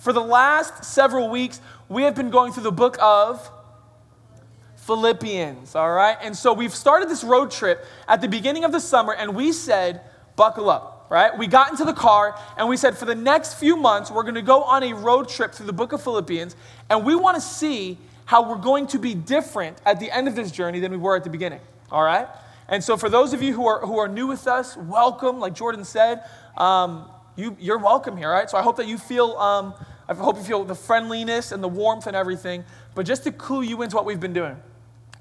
For the last several weeks, we have been going through the book of Philippians, all right? And so we've started this road trip at the beginning of the summer, and we said, buckle up, right? We got into the car, and we said, for the next few months, we're gonna go on a road trip through the book of Philippians, and we wanna see how we're going to be different at the end of this journey than we were at the beginning, all right? And so, for those of you who are, who are new with us, welcome. Like Jordan said, um, you, you're welcome here, right? So, I hope that you feel, um, I hope you feel the friendliness and the warmth and everything. But just to clue you into what we've been doing,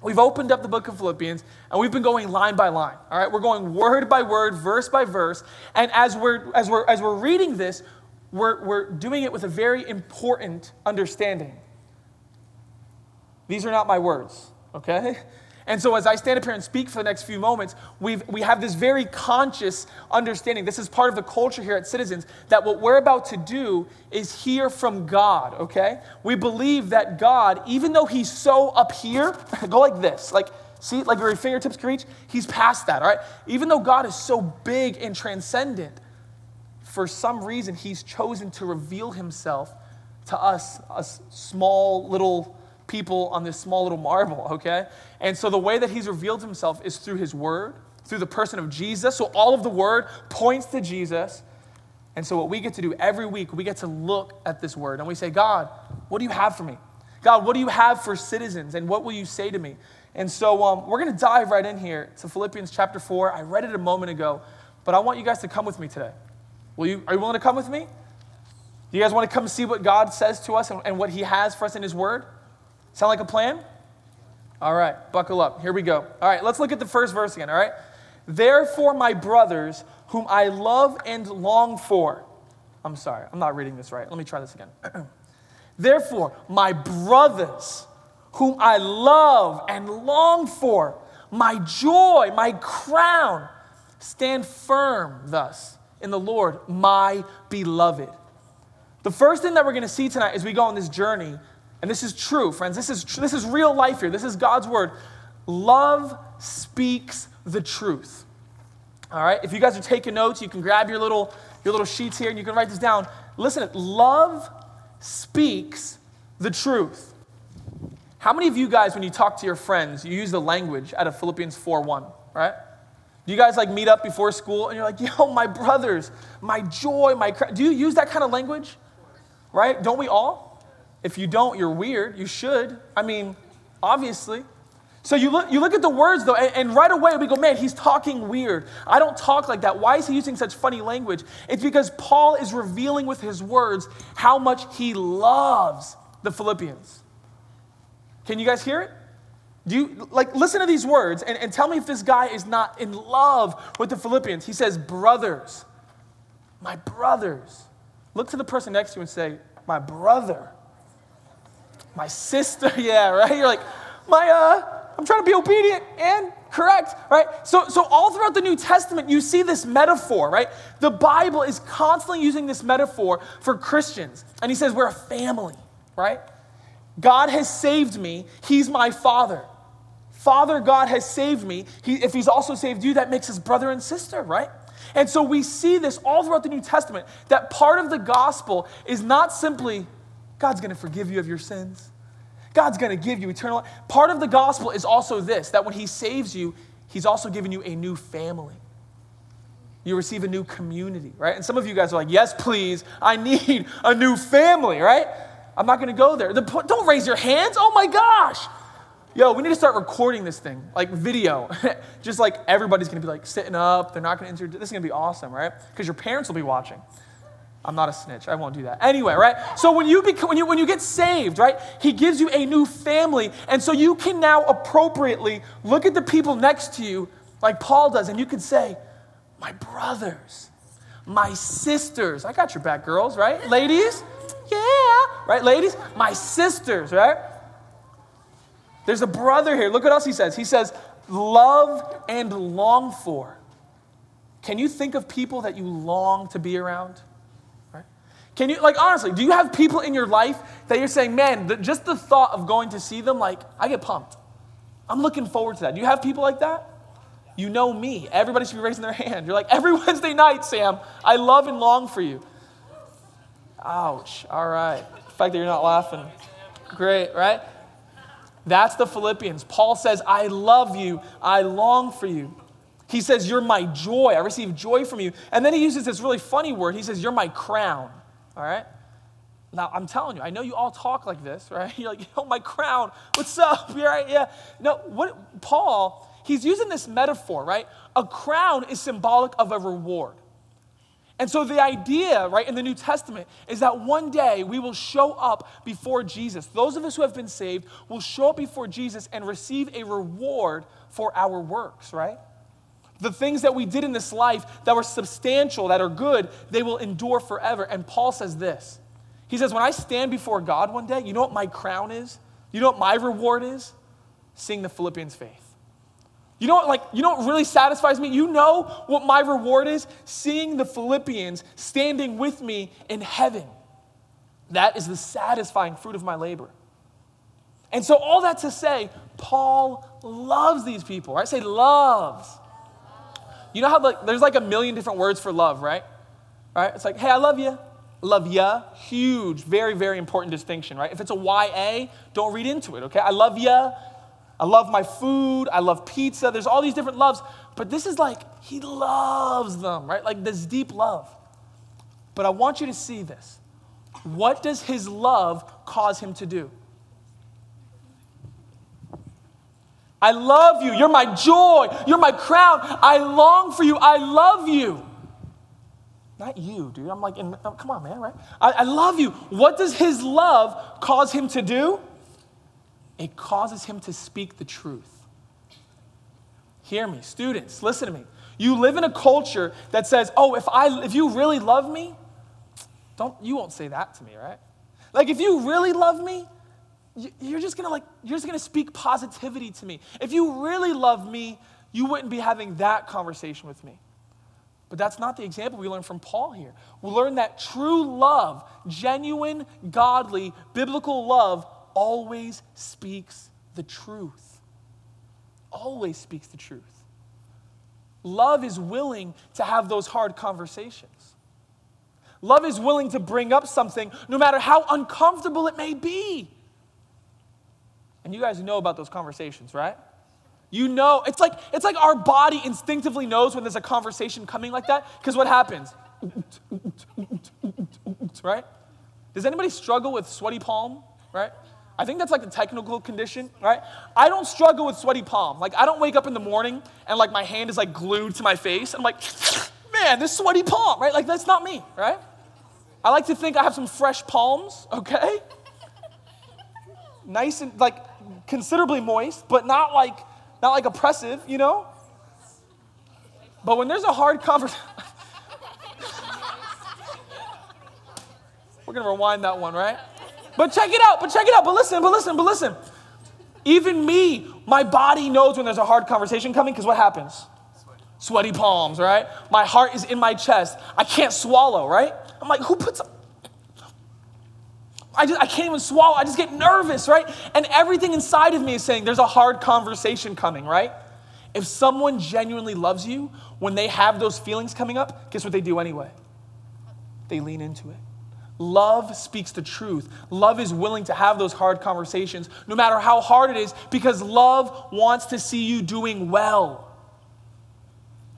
we've opened up the book of Philippians and we've been going line by line, all right? We're going word by word, verse by verse. And as we're, as we're, as we're reading this, we're, we're doing it with a very important understanding. These are not my words, okay? And so, as I stand up here and speak for the next few moments, we've, we have this very conscious understanding. This is part of the culture here at Citizens that what we're about to do is hear from God, okay? We believe that God, even though He's so up here, go like this, like, see, like your fingertips can reach, He's past that, all right? Even though God is so big and transcendent, for some reason, He's chosen to reveal Himself to us, a small little people on this small little marble, okay? And so the way that he's revealed himself is through his word, through the person of Jesus. So all of the word points to Jesus. And so what we get to do every week, we get to look at this word and we say, God, what do you have for me? God, what do you have for citizens? And what will you say to me? And so um, we're going to dive right in here to Philippians chapter 4. I read it a moment ago, but I want you guys to come with me today. Will you, are you willing to come with me? Do you guys want to come see what God says to us and, and what He has for us in His Word? Sound like a plan? All right, buckle up. Here we go. All right, let's look at the first verse again, all right? Therefore, my brothers, whom I love and long for. I'm sorry, I'm not reading this right. Let me try this again. Therefore, my brothers, whom I love and long for, my joy, my crown, stand firm thus in the Lord, my beloved. The first thing that we're going to see tonight as we go on this journey and this is true, friends. This is, this is real life here. This is God's word. Love speaks the truth. All right? If you guys are taking notes, you can grab your little, your little sheets here and you can write this down. Listen, love speaks the truth. How many of you guys, when you talk to your friends, you use the language out of Philippians 4 1, right? Do you guys like meet up before school and you're like, yo, my brothers, my joy, my. Do you use that kind of language? Right? Don't we all? If you don't, you're weird. You should. I mean, obviously. So you look, you look at the words though, and, and, right away we go, man, he's talking weird. I don't talk like that. Why is he using such funny language? It's because Paul is revealing with his words how much he loves the Philippians. Can you guys hear it? Do you like listen to these words and, and tell me if this guy is not in love with the Philippians? He says, brothers, my brothers. Look to the person next to you and say, my brother my sister, yeah, right? You're like, my, uh, I'm trying to be obedient and correct, right? So, so all throughout the New Testament, you see this metaphor, right? The Bible is constantly using this metaphor for Christians. And he says, we're a family, right? God has saved me. He's my father. Father God has saved me. He, if he's also saved you, that makes us brother and sister, right? And so we see this all throughout the New Testament that part of the gospel is not simply God's going to forgive you of your sins. God's going to give you eternal life. Part of the gospel is also this that when He saves you, He's also given you a new family. You receive a new community, right? And some of you guys are like, yes, please, I need a new family, right? I'm not going to go there. The, don't raise your hands. Oh my gosh. Yo, we need to start recording this thing, like video. Just like everybody's going to be like sitting up. They're not going to enter. This is going to be awesome, right? Because your parents will be watching. I'm not a snitch. I won't do that. Anyway, right? So when you, become, when you when you get saved, right? He gives you a new family, and so you can now appropriately look at the people next to you, like Paul does, and you can say, "My brothers, my sisters." I got your back, girls. Right, ladies? Yeah, right, ladies. My sisters, right? There's a brother here. Look what else he says. He says, "Love and long for." Can you think of people that you long to be around? Can you, like, honestly, do you have people in your life that you're saying, man, the, just the thought of going to see them, like, I get pumped. I'm looking forward to that. Do you have people like that? You know me. Everybody should be raising their hand. You're like, every Wednesday night, Sam, I love and long for you. Ouch. All right. The fact that you're not laughing. Great, right? That's the Philippians. Paul says, I love you. I long for you. He says, You're my joy. I receive joy from you. And then he uses this really funny word. He says, You're my crown. All right? Now, I'm telling you, I know you all talk like this, right? You're like, oh, my crown. What's up? You're right? Yeah. No, what, Paul, he's using this metaphor, right? A crown is symbolic of a reward. And so the idea, right, in the New Testament is that one day we will show up before Jesus. Those of us who have been saved will show up before Jesus and receive a reward for our works, right? The things that we did in this life that were substantial, that are good, they will endure forever. And Paul says this He says, When I stand before God one day, you know what my crown is? You know what my reward is? Seeing the Philippians' faith. You know what, like, you know what really satisfies me? You know what my reward is? Seeing the Philippians standing with me in heaven. That is the satisfying fruit of my labor. And so, all that to say, Paul loves these people, right? Say loves. You know how there's like a million different words for love, right? Right? It's like, hey, I love you. Love ya. Huge, very, very important distinction, right? If it's a YA, don't read into it, okay? I love ya. I love my food. I love pizza. There's all these different loves. But this is like, he loves them, right? Like this deep love. But I want you to see this. What does his love cause him to do? I love you. You're my joy. You're my crown. I long for you. I love you. Not you, dude. I'm like, oh, come on, man, right? I, I love you. What does his love cause him to do? it causes him to speak the truth. Hear me, students, listen to me. You live in a culture that says, "Oh, if I if you really love me, don't you won't say that to me, right? Like if you really love me, you're just gonna like you're just gonna speak positivity to me. If you really love me, you wouldn't be having that conversation with me. But that's not the example we learn from Paul here. We learn that true love, genuine, godly, biblical love always speaks the truth. Always speaks the truth. Love is willing to have those hard conversations. Love is willing to bring up something no matter how uncomfortable it may be. And you guys know about those conversations, right? You know, it's like it's like our body instinctively knows when there's a conversation coming like that because what happens? right? Does anybody struggle with sweaty palm, right? I think that's like a technical condition, right? I don't struggle with sweaty palm. Like I don't wake up in the morning and like my hand is like glued to my face. I'm like, man, this sweaty palm, right? Like that's not me, right? I like to think I have some fresh palms, okay? Nice and like considerably moist, but not like not like oppressive, you know? But when there's a hard conversation, we're gonna rewind that one, right? But check it out, but check it out, but listen, but listen, but listen. Even me, my body knows when there's a hard conversation coming because what happens? Sweaty palms, right? My heart is in my chest. I can't swallow, right? I'm like, who puts I, just, I can't even swallow. I just get nervous, right? And everything inside of me is saying there's a hard conversation coming, right? If someone genuinely loves you, when they have those feelings coming up, guess what they do anyway? They lean into it. Love speaks the truth. Love is willing to have those hard conversations, no matter how hard it is, because love wants to see you doing well.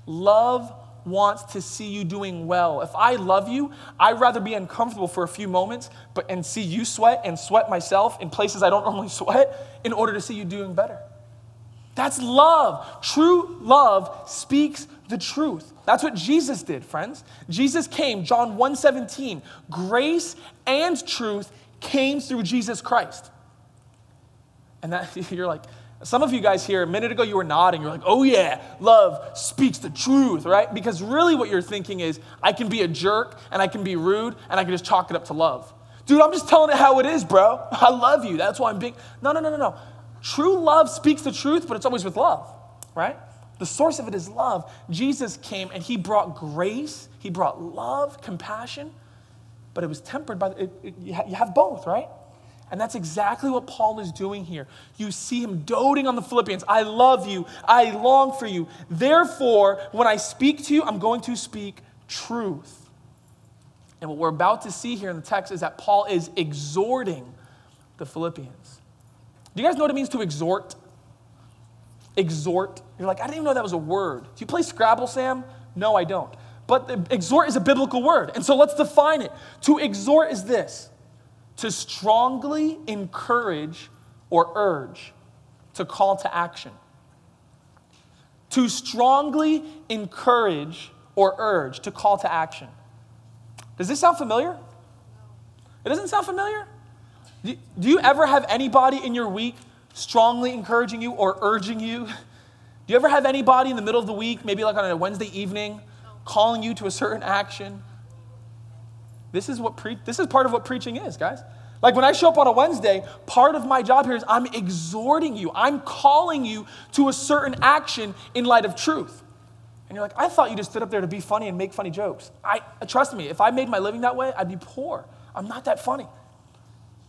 Love wants to see you doing well. If I love you, I'd rather be uncomfortable for a few moments but, and see you sweat and sweat myself in places I don't normally sweat in order to see you doing better. That's love. True love speaks the truth. That's what Jesus did, friends. Jesus came, John 1:17, grace and truth came through Jesus Christ. And that you're like, some of you guys here, a minute ago you were nodding. You're like, oh yeah, love speaks the truth, right? Because really what you're thinking is, I can be a jerk and I can be rude and I can just chalk it up to love. Dude, I'm just telling it how it is, bro. I love you. That's why I'm being. No, no, no, no, no. True love speaks the truth, but it's always with love, right? The source of it is love. Jesus came and he brought grace, he brought love, compassion, but it was tempered by, it, it, you have both, right? And that's exactly what Paul is doing here. You see him doting on the Philippians. I love you. I long for you. Therefore, when I speak to you, I'm going to speak truth. And what we're about to see here in the text is that Paul is exhorting the Philippians. Do you guys know what it means to exhort? Exhort. You're like, I didn't even know that was a word. Do you play Scrabble, Sam? No, I don't. But exhort is a biblical word. And so let's define it. To exhort is this to strongly encourage or urge, to call to action. To strongly encourage or urge, to call to action. Does this sound familiar? It doesn't sound familiar? Do you ever have anybody in your week strongly encouraging you or urging you? Do you ever have anybody in the middle of the week, maybe like on a Wednesday evening, calling you to a certain action? This is what pre- this is part of what preaching is, guys. Like when I show up on a Wednesday, part of my job here is I'm exhorting you. I'm calling you to a certain action in light of truth. And you're like, I thought you just stood up there to be funny and make funny jokes. I trust me, if I made my living that way, I'd be poor. I'm not that funny.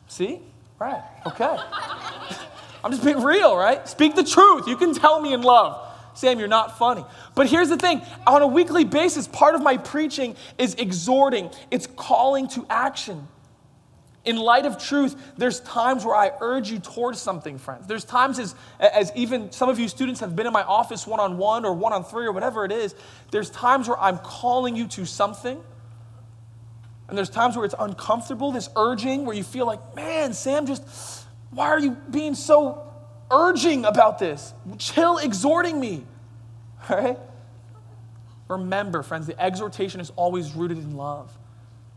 See? Right. Okay. I'm just being real, right? Speak the truth. You can tell me in love. Sam, you're not funny. But here's the thing on a weekly basis, part of my preaching is exhorting, it's calling to action. In light of truth, there's times where I urge you towards something, friends. There's times as, as even some of you students have been in my office one on one or one on three or whatever it is, there's times where I'm calling you to something. And there's times where it's uncomfortable, this urging, where you feel like, man, Sam, just, why are you being so urging about this? Chill exhorting me. All right? Remember, friends, the exhortation is always rooted in love.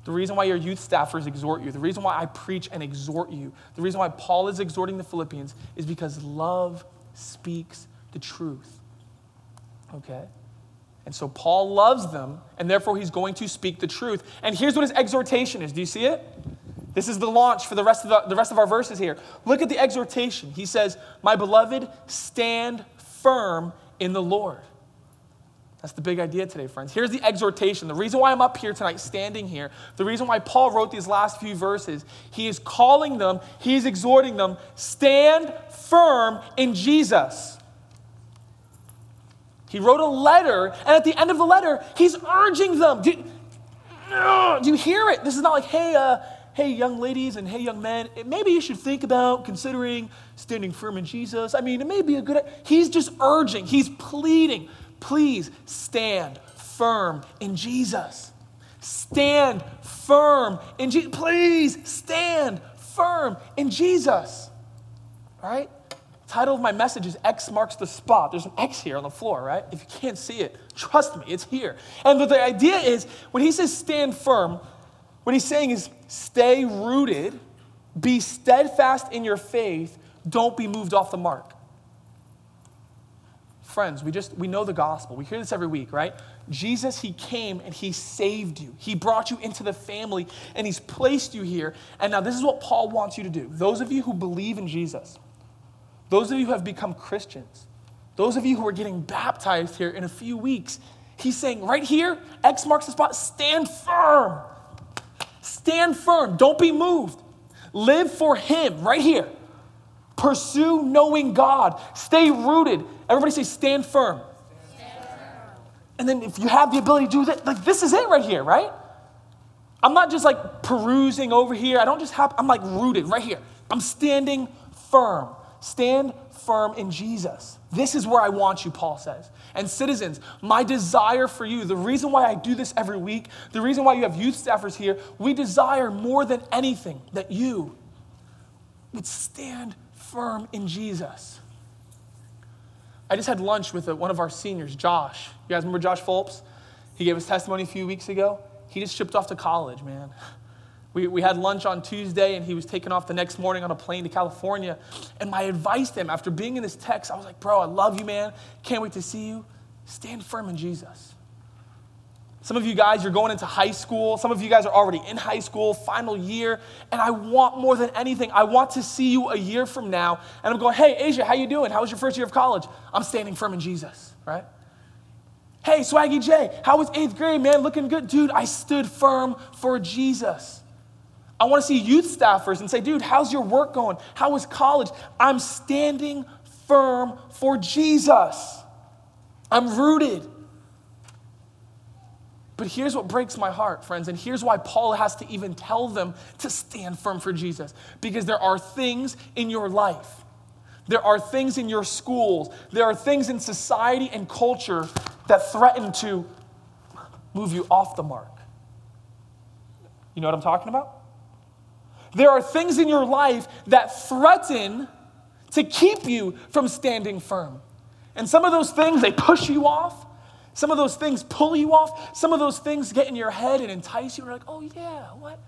The reason why your youth staffers exhort you, the reason why I preach and exhort you, the reason why Paul is exhorting the Philippians is because love speaks the truth. Okay? And so Paul loves them, and therefore he's going to speak the truth. And here's what his exhortation is. Do you see it? This is the launch for the rest of the, the rest of our verses here. Look at the exhortation. He says, My beloved, stand firm in the Lord. That's the big idea today, friends. Here's the exhortation. The reason why I'm up here tonight, standing here, the reason why Paul wrote these last few verses, he is calling them, he is exhorting them, stand firm in Jesus. He wrote a letter, and at the end of the letter, he's urging them. Do, do you hear it? This is not like, hey, uh, hey, young ladies and hey, young men, maybe you should think about considering standing firm in Jesus. I mean, it may be a good. He's just urging, he's pleading please stand firm in Jesus. Stand firm in Jesus. Please stand firm in Jesus. All right? Title of my message is X marks the spot. There's an X here on the floor, right? If you can't see it, trust me, it's here. And the idea is when he says stand firm, what he's saying is stay rooted, be steadfast in your faith, don't be moved off the mark friends, we just we know the gospel. We hear this every week, right? Jesus, he came and he saved you. He brought you into the family and he's placed you here. And now this is what Paul wants you to do. Those of you who believe in Jesus, those of you who have become Christians, those of you who are getting baptized here in a few weeks, he's saying right here, X marks the spot, stand firm. Stand firm. Don't be moved. Live for him right here. Pursue knowing God. Stay rooted. Everybody say, stand firm. And then if you have the ability to do that, like this is it right here, right? I'm not just like perusing over here. I don't just have, I'm like rooted right here. I'm standing firm. Stand firm in Jesus. This is where I want you, Paul says. And citizens, my desire for you, the reason why I do this every week, the reason why you have youth staffers here, we desire more than anything that you would stand firm in Jesus. I just had lunch with uh, one of our seniors, Josh. You guys remember Josh Fulps? He gave his testimony a few weeks ago. He just shipped off to college, man. We, we had lunch on Tuesday, and he was taken off the next morning on a plane to California. And my advice to him, after being in this text, I was like, bro, I love you, man. Can't wait to see you. Stand firm in Jesus. Some of you guys, you're going into high school. Some of you guys are already in high school, final year. And I want more than anything, I want to see you a year from now. And I'm going, hey, Asia, how you doing? How was your first year of college? I'm standing firm in Jesus, right? Hey, Swaggy J, how was eighth grade, man? Looking good. Dude, I stood firm for Jesus. I want to see youth staffers and say, dude, how's your work going? How was college? I'm standing firm for Jesus. I'm rooted. But here's what breaks my heart, friends, and here's why Paul has to even tell them to stand firm for Jesus. Because there are things in your life, there are things in your schools, there are things in society and culture that threaten to move you off the mark. You know what I'm talking about? There are things in your life that threaten to keep you from standing firm. And some of those things, they push you off. Some of those things pull you off. Some of those things get in your head and entice you. You're like, oh, yeah, what?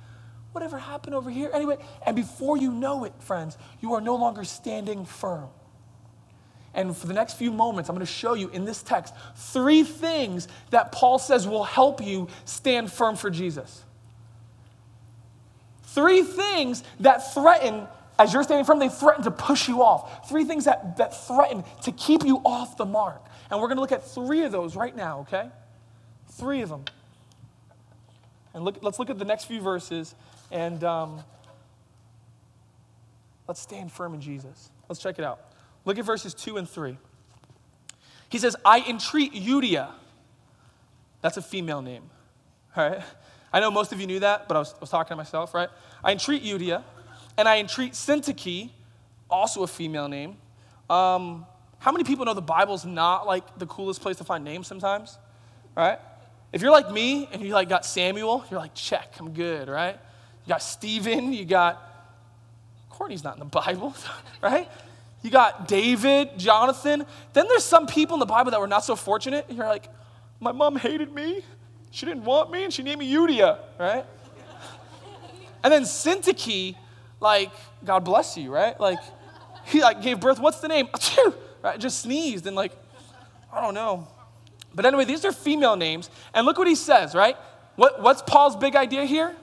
Whatever happened over here? Anyway, and before you know it, friends, you are no longer standing firm. And for the next few moments, I'm going to show you in this text three things that Paul says will help you stand firm for Jesus. Three things that threaten, as you're standing firm, they threaten to push you off. Three things that, that threaten to keep you off the mark. And we're going to look at three of those right now, okay? Three of them. And look, let's look at the next few verses and um, let's stand firm in Jesus. Let's check it out. Look at verses 2 and 3. He says, I entreat Euodia. That's a female name, all right? I know most of you knew that, but I was, I was talking to myself, right? I entreat Euodia, and I entreat Syntyche, also a female name. Um, how many people know the Bible's not like the coolest place to find names sometimes, right? If you're like me and you like got Samuel, you're like, check, I'm good, right? You got Stephen, you got Courtney's not in the Bible, right? You got David, Jonathan. Then there's some people in the Bible that were not so fortunate. And you're like, my mom hated me. She didn't want me, and she named me Euodia, right? and then Syntyche, like, God bless you, right? Like, he like gave birth. What's the name? right? Just sneezed and like, I don't know. But anyway, these are female names. And look what he says, right? What, what's Paul's big idea here?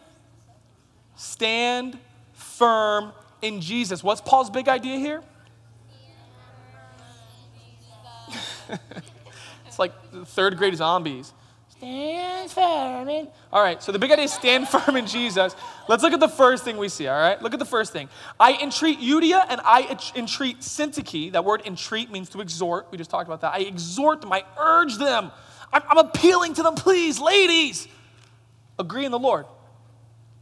Stand firm in Jesus. What's Paul's big idea here? it's like third grade zombies. Stand firm in. All right, so the big idea is stand firm in Jesus. Let's look at the first thing we see, all right? Look at the first thing. I entreat Euodia and I entreat Syntyche. That word entreat means to exhort. We just talked about that. I exhort them, I urge them. I'm, I'm appealing to them, please, ladies, agree in the Lord.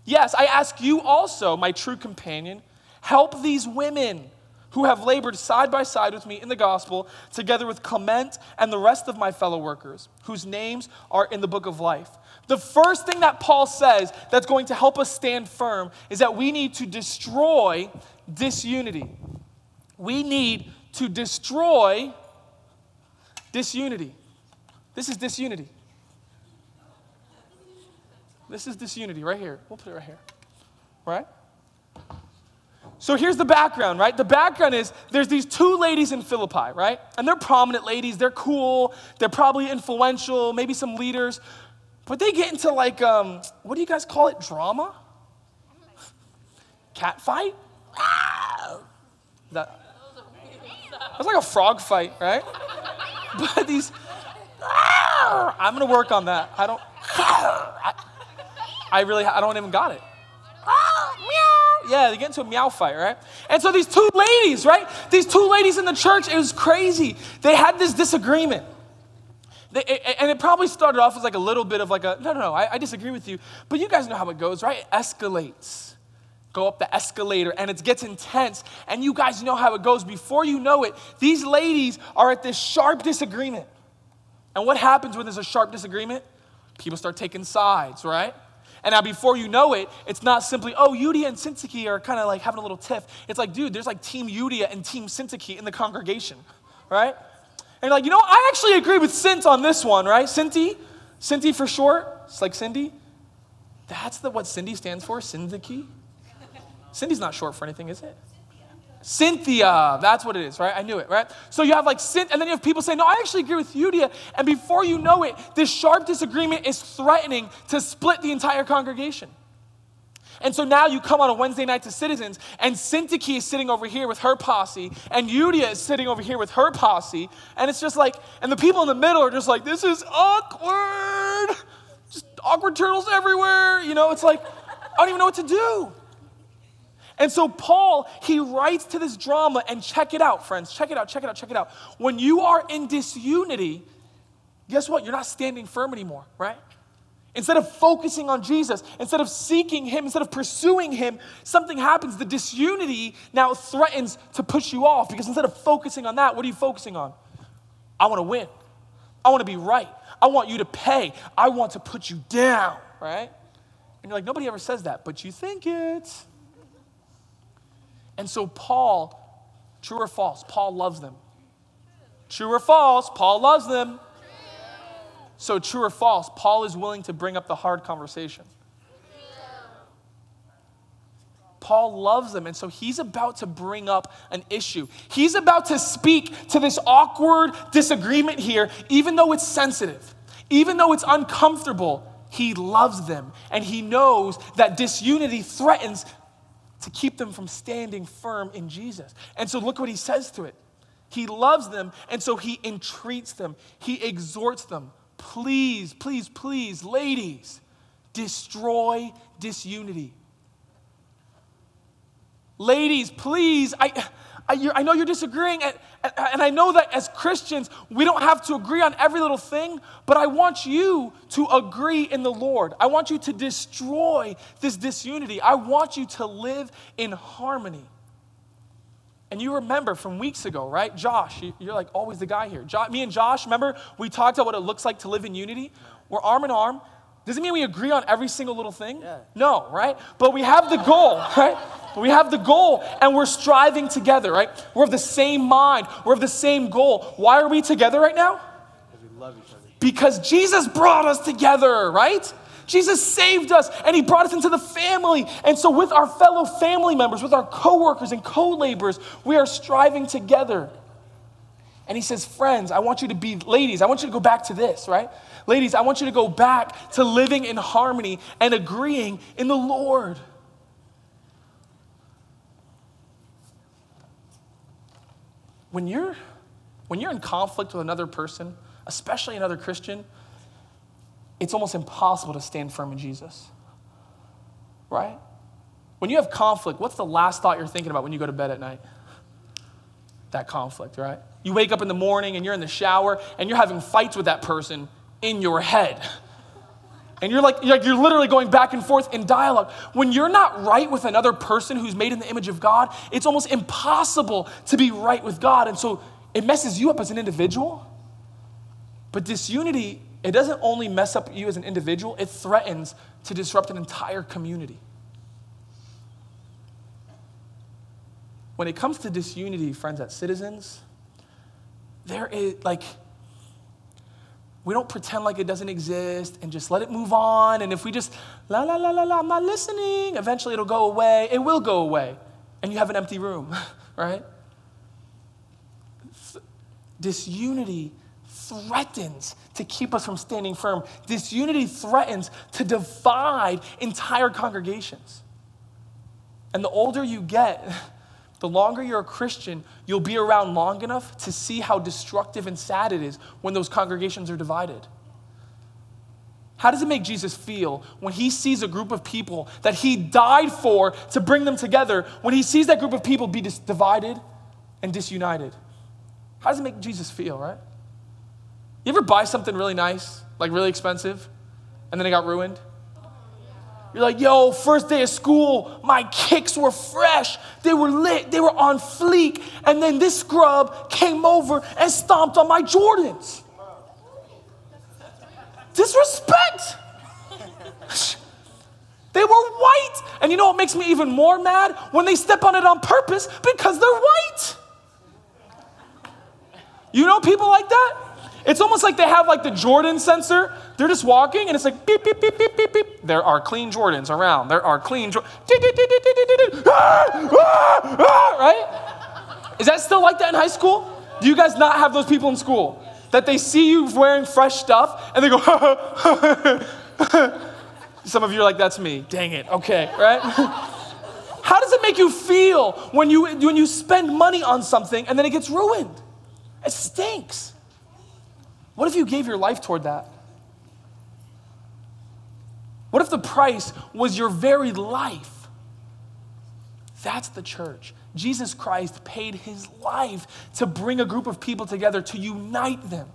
Yes, I ask you also, my true companion, help these women who have labored side by side with me in the gospel, together with Clement and the rest of my fellow workers, whose names are in the book of life. The first thing that Paul says that's going to help us stand firm is that we need to destroy disunity. We need to destroy disunity. This is disunity. This is disunity right here. We'll put it right here. Right? So here's the background, right? The background is there's these two ladies in Philippi, right? And they're prominent ladies. They're cool. They're probably influential, maybe some leaders. But they get into like, um, what do you guys call it? Drama? Cat fight? That, that's like a frog fight, right? But these, I'm gonna work on that. I don't, I, I really, I don't even got it. Yeah, they get into a meow fight, right? And so these two ladies, right? These two ladies in the church, it was crazy. They had this disagreement. They, and it probably started off as like a little bit of like a, no, no, no, I, I disagree with you. But you guys know how it goes, right? It escalates. Go up the escalator and it gets intense. And you guys know how it goes. Before you know it, these ladies are at this sharp disagreement. And what happens when there's a sharp disagreement? People start taking sides, right? And now, before you know it, it's not simply, oh, Euodia and Syntyche are kind of like having a little tiff. It's like, dude, there's like Team Euodia and Team Syntyche in the congregation, right? And like, you know, I actually agree with Sint on this one, right? Cindy, Cindy for short. It's like Cindy. That's the, what Cindy stands for, Syntyche. Cindy's not short for anything, is it? Cynthia, that's what it is, right? I knew it, right? So you have like, and then you have people saying, no, I actually agree with Euodia. And before you know it, this sharp disagreement is threatening to split the entire congregation. And so now you come on a Wednesday night to Citizens, and Syntyche is sitting over here with her posse, and Euodia is sitting over here with her posse, and it's just like, and the people in the middle are just like, this is awkward. Just awkward turtles everywhere. You know, it's like, I don't even know what to do. And so Paul, he writes to this drama, and check it out, friends. Check it out, check it out, check it out. When you are in disunity, guess what? You're not standing firm anymore, right? Instead of focusing on Jesus, instead of seeking Him, instead of pursuing Him, something happens. The disunity now threatens to push you off because instead of focusing on that, what are you focusing on? I want to win. I want to be right. I want you to pay. I want to put you down, right? And you're like, nobody ever says that, but you think it. And so, Paul, true or false, Paul loves them. True or false, Paul loves them. So, true or false, Paul is willing to bring up the hard conversation. Paul loves them, and so he's about to bring up an issue. He's about to speak to this awkward disagreement here, even though it's sensitive, even though it's uncomfortable. He loves them, and he knows that disunity threatens to keep them from standing firm in Jesus. And so, look what he says to it. He loves them, and so he entreats them, he exhorts them. Please, please, please, ladies, destroy disunity. Ladies, please, I, I, I, know you're disagreeing, and, and I know that as Christians, we don't have to agree on every little thing, but I want you to agree in the Lord. I want you to destroy this disunity. I want you to live in harmony. And you remember from weeks ago, right? Josh, you're like always the guy here. Jo- me and Josh, remember we talked about what it looks like to live in unity? We're arm in arm. Doesn't mean we agree on every single little thing. Yeah. No, right? But we have the goal, right? We have the goal and we're striving together, right? We're of the same mind, we're of the same goal. Why are we together right now? Because we love each other. Because Jesus brought us together, right? Jesus saved us and he brought us into the family. And so, with our fellow family members, with our coworkers and co laborers, we are striving together. And he says, Friends, I want you to be, ladies, I want you to go back to this, right? Ladies, I want you to go back to living in harmony and agreeing in the Lord. When you're when you're in conflict with another person, especially another Christian, it's almost impossible to stand firm in Jesus. Right? When you have conflict, what's the last thought you're thinking about when you go to bed at night? That conflict, right? You wake up in the morning and you're in the shower and you're having fights with that person in your head. And you're like, you're like, you're literally going back and forth in dialogue. When you're not right with another person who's made in the image of God, it's almost impossible to be right with God. And so it messes you up as an individual. But disunity, it doesn't only mess up you as an individual, it threatens to disrupt an entire community. When it comes to disunity, friends, at citizens, there is like we don't pretend like it doesn't exist and just let it move on. And if we just, la, la, la, la, la, I'm not listening, eventually it'll go away. It will go away. And you have an empty room, right? Disunity threatens to keep us from standing firm. Disunity threatens to divide entire congregations. And the older you get, the longer you're a Christian, you'll be around long enough to see how destructive and sad it is when those congregations are divided. How does it make Jesus feel when he sees a group of people that he died for to bring them together, when he sees that group of people be dis- divided and disunited? How does it make Jesus feel, right? You ever buy something really nice, like really expensive, and then it got ruined? You're like, yo, first day of school, my kicks were fresh. They were lit. They were on fleek. And then this scrub came over and stomped on my Jordans. Disrespect. they were white. And you know what makes me even more mad? When they step on it on purpose because they're white. You know people like that? It's almost like they have like the Jordan sensor. They're just walking and it's like beep, beep, beep, beep, beep, beep. There are clean Jordans around. There are clean Jordans. Ah, ah, ah, right? Is that still like that in high school? Do you guys not have those people in school? That they see you wearing fresh stuff and they go, Some of you are like, that's me. Dang it. Okay, right? How does it make you feel when you, when you spend money on something and then it gets ruined? It stinks. What if you gave your life toward that? What if the price was your very life? That's the church. Jesus Christ paid his life to bring a group of people together, to unite them.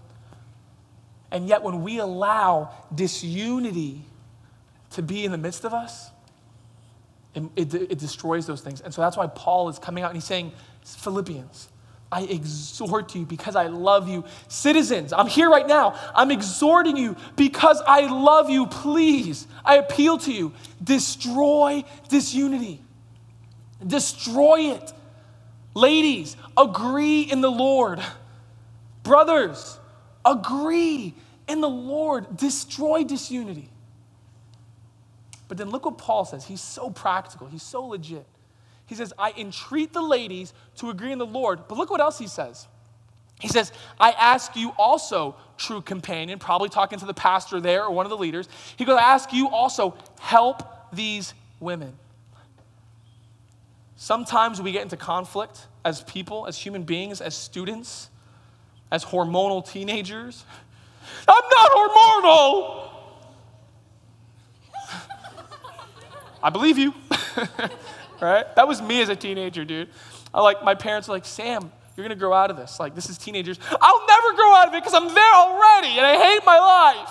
And yet, when we allow disunity to be in the midst of us, it, it, it, destroys those things. And so that's why Paul is coming out and he's saying, Philippians, I exhort you because I love you. Citizens, I'm here right now. I'm exhorting you because I love you. Please, I appeal to you. Destroy disunity. Destroy it. Ladies, agree in the Lord. Brothers, agree in the Lord. Destroy disunity. But then look what Paul says. He's so practical, he's so legit. He says, I entreat the ladies to agree in the Lord. But look what else he says. He says, I ask you also, true companion, probably talking to the pastor there or one of the leaders. He goes, I ask you also, help these women. Sometimes we get into conflict as people, as human beings, as students, as hormonal teenagers. I'm not hormonal. I believe you. right? That was me as a teenager, dude. I like my parents were like, Sam, you're gonna grow out of this. Like, this is teenagers. I'll never grow out of it because I'm there already and I hate my life.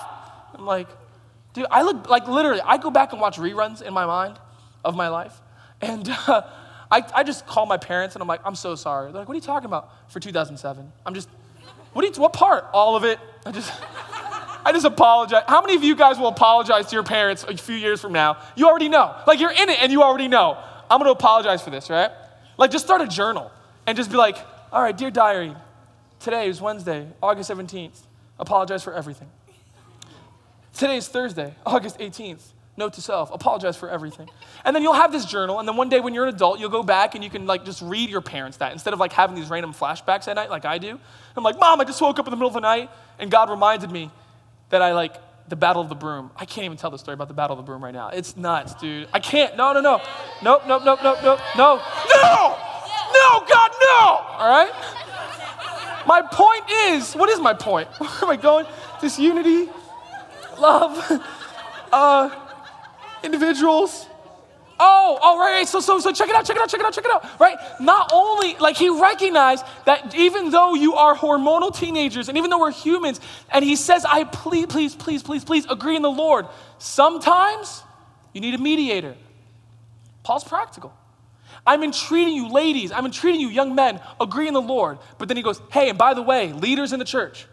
I'm like, dude, I look like literally, I go back and watch reruns in my mind of my life. And uh, I, I just call my parents and I'm like, I'm so sorry. They're like, what are you talking about for 2007? I'm just, what, you, what part? All of it. I just, I just apologize. How many of you guys will apologize to your parents a few years from now? You already know. Like you're in it and you already know. I'm going to apologize for this, right? Like, just start a journal and just be like, all right, dear diary, today is Wednesday, August 17th. Apologize for everything. Today is Thursday, August 18th. Note to self, apologize for everything. And then you'll have this journal, and then one day when you're an adult, you'll go back and you can like just read your parents that instead of like having these random flashbacks at night like I do. I'm like, Mom, I just woke up in the middle of the night, and God reminded me that I like the Battle of the Broom. I can't even tell the story about the Battle of the Broom right now. It's nuts, dude. I can't. No, no, no. Nope, nope, nope, nope, nope. No. No! No, God, no! All right? My point is, what is my point? Where am I going? This unity, love, uh, individuals, Oh, oh all right. So, so, so check it out, check it out, check it out, check it out. Right? Not only, like, he recognized that even though you are hormonal teenagers and even though we're humans, and he says, I please, please, please, please, please agree in the Lord. Sometimes you need a mediator. Paul's practical. I'm entreating you, ladies, I'm entreating you, young men, agree in the Lord. But then he goes, hey, and by the way, leaders in the church,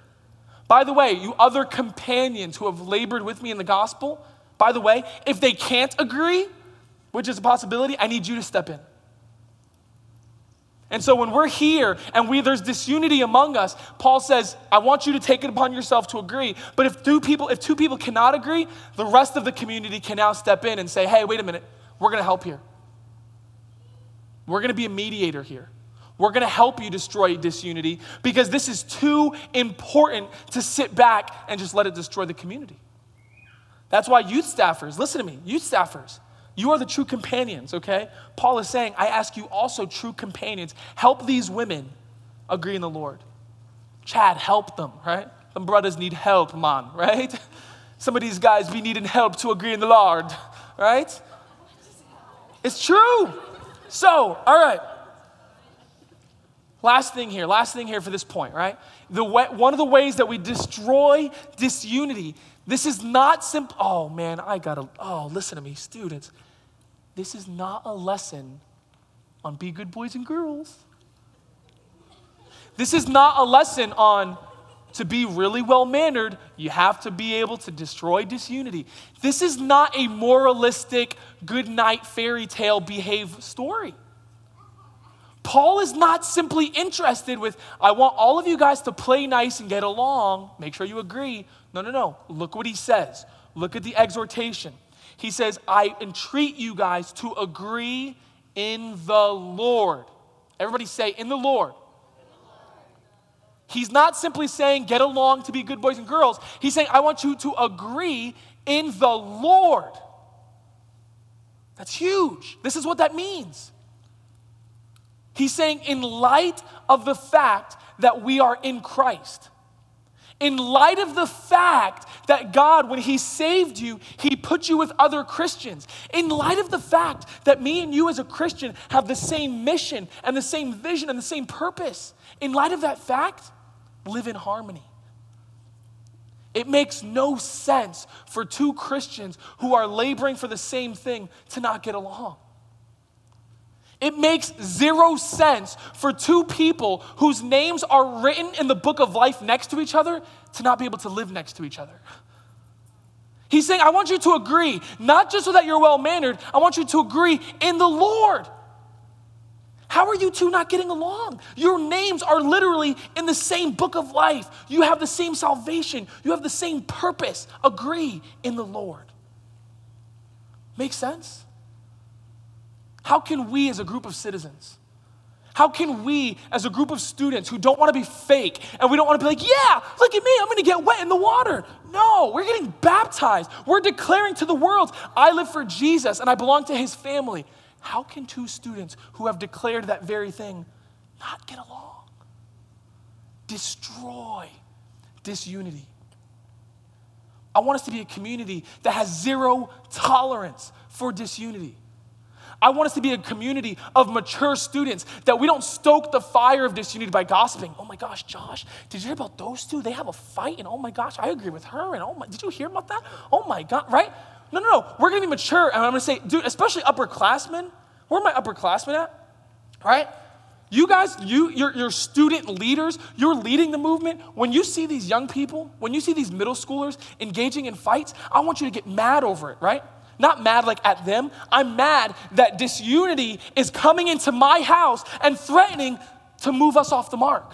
by the way, you other companions who have labored with me in the gospel, by the way, if they can't agree, which is a possibility, I need you to step in. And so when we're here and we there's disunity among us, Paul says, I want you to take it upon yourself to agree. But if two people, if two people cannot agree, the rest of the community can now step in and say, hey, wait a minute, we're gonna help here. We're gonna be a mediator here. We're gonna help you destroy disunity because this is too important to sit back and just let it destroy the community. That's why youth staffers, listen to me, youth staffers, you are the true companions, okay? Paul is saying, I ask you also, true companions, help these women agree in the Lord. Chad, help them, right? Some brothers need help, man, right? Some of these guys be needing help to agree in the Lord, right? It's true. So, all right. Last thing here, last thing here for this point, right? The way, one of the ways that we destroy disunity, this is not simple. Oh man, I gotta, oh, listen to me, students. This is not a lesson on be good boys and girls. This is not a lesson on to be really well mannered, you have to be able to destroy disunity. This is not a moralistic, good night fairy tale behave story. Paul is not simply interested with, I want all of you guys to play nice and get along, make sure you agree. No, no, no. Look what he says. Look at the exhortation. He says, I entreat you guys to agree in the Lord. Everybody say, in the Lord. He's not simply saying, get along to be good boys and girls. He's saying, I want you to agree in the Lord. That's huge. This is what that means. He's saying, in light of the fact that we are in Christ, in light of the fact that God, when He saved you, He put you with other Christians, in light of the fact that me and you as a Christian have the same mission and the same vision and the same purpose, in light of that fact, live in harmony. It makes no sense for two Christians who are laboring for the same thing to not get along. It makes zero sense for two people whose names are written in the book of life next to each other to not be able to live next to each other. He's saying, I want you to agree, not just so that you're well mannered, I want you to agree in the Lord. How are you two not getting along? Your names are literally in the same book of life. You have the same salvation, you have the same purpose. Agree in the Lord. Make sense? How can we, as a group of citizens, how can we, as a group of students who don't want to be fake and we don't want to be like, yeah, look at me, I'm going to get wet in the water? No, we're getting baptized. We're declaring to the world, I live for Jesus and I belong to his family. How can two students who have declared that very thing not get along? Destroy disunity. I want us to be a community that has zero tolerance for disunity. I want us to be a community of mature students that we don't stoke the fire of disunity by gossiping. Oh my gosh, Josh, did you hear about those two? They have a fight, and oh my gosh, I agree with her. And oh my, did you hear about that? Oh my God, right? No, no, no. We're gonna be mature, and I'm gonna say, dude, especially upperclassmen. Where are my upperclassmen at? Right? You guys, you, you're, you're student leaders, you're leading the movement. When you see these young people, when you see these middle schoolers engaging in fights, I want you to get mad over it, right? Not mad like at them. I'm mad that disunity is coming into my house and threatening to move us off the mark.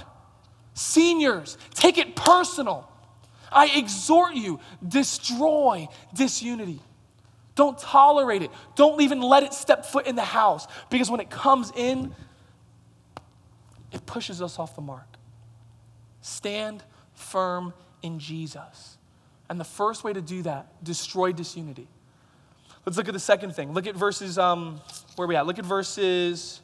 Seniors, take it personal. I exhort you, destroy disunity. Don't tolerate it. Don't even let it step foot in the house because when it comes in, it pushes us off the mark. Stand firm in Jesus. And the first way to do that, destroy disunity. Let's look at the second thing. Look at verses, um, where we at? Look at verses,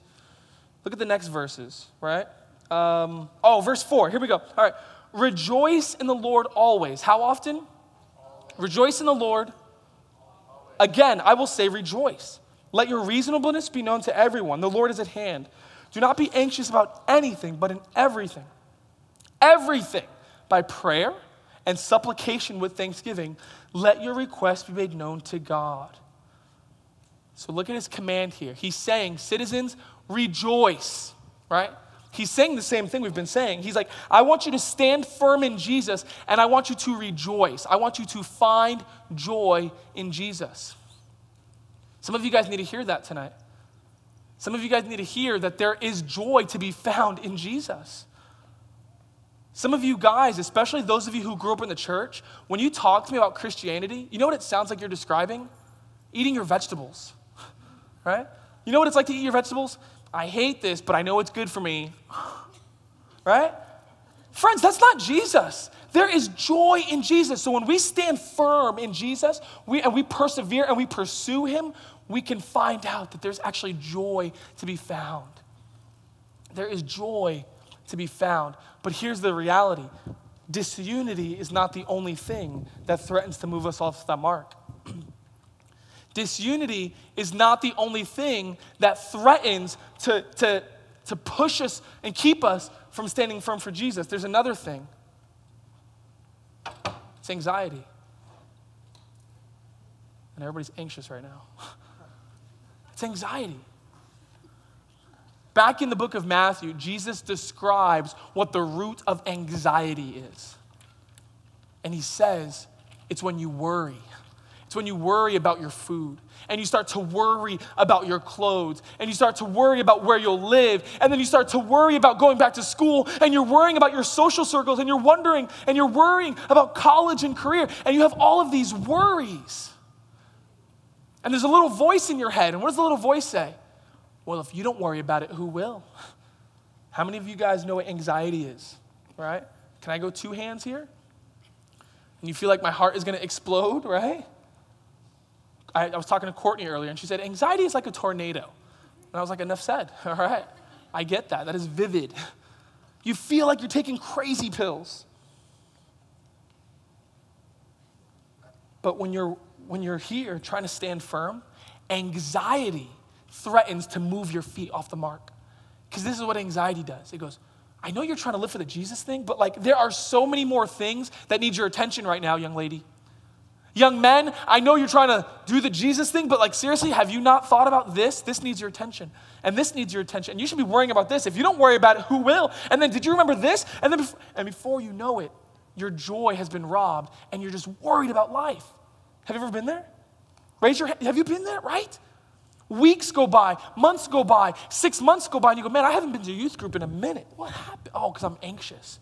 look at the next verses, right? Um, oh, verse 4. Here we go. All right. Rejoice in the Lord always. How often? Rejoice in the Lord. Again, I will say rejoice. Let your reasonableness be known to everyone. The Lord is at hand. Do not be anxious about anything, but in everything. Everything by prayer and supplication with thanksgiving, let your requests be made known to God. So look at his command here. He's saying, citizens, rejoice, right? He's saying the same thing we've been saying. He's like, I want you to stand firm in Jesus and I want you to rejoice. I want you to find joy in Jesus. Some of you guys need to hear that tonight. Some of you guys need to hear that there is joy to be found in Jesus. Some of you guys, especially those of you who grew up in the church, when you talk to me about Christianity, you know what it sounds like you're describing? Eating your vegetables right? You know what it's like to eat your vegetables? I hate this, but I know it's good for me. right? Friends, that's not Jesus. There is joy in Jesus. So when we stand firm in Jesus we, and we persevere and we pursue Him, we can find out that there's actually joy to be found. There is joy to be found. But here's the reality disunity is not the only thing that threatens to move us off that mark. Disunity is not the only thing that threatens to, to, to push us and keep us from standing firm for Jesus. There's another thing it's anxiety. And everybody's anxious right now. It's anxiety. Back in the book of Matthew, Jesus describes what the root of anxiety is. And he says, it's when you worry. It's when you worry about your food and you start to worry about your clothes and you start to worry about where you'll live and then you start to worry about going back to school and you're worrying about your social circles and you're wondering and you're worrying about college and career and you have all of these worries. And there's a little voice in your head. And what does the little voice say? Well, if you don't worry about it, who will? How many of you guys know what anxiety is? Right? Can I go two hands here? And you feel like my heart is going to explode, right? I, I was talking to Courtney earlier, and she said, anxiety is like a tornado. And I was like, enough said. All right. I get that. That is vivid. You feel like you're taking crazy pills. But when you're, when you're here trying to stand firm, anxiety threatens to move your feet off the mark. Because this is what anxiety does it goes, I know you're trying to live for the Jesus thing, but like there are so many more things that need your attention right now, young lady. Young men, I know you're trying to do the Jesus thing, but like seriously, have you not thought about this? This needs your attention. And this needs your attention. And you should be worrying about this. If you don't worry about it, who will? And then did you remember this? And then before, and before you know it, your joy has been robbed and you're just worried about life. Have you ever been there? Raise your hand. Have you been there, right? Weeks go by, months go by, six months go by, and you go, man, I haven't been to youth group in a minute. What happened? Oh, because I'm anxious.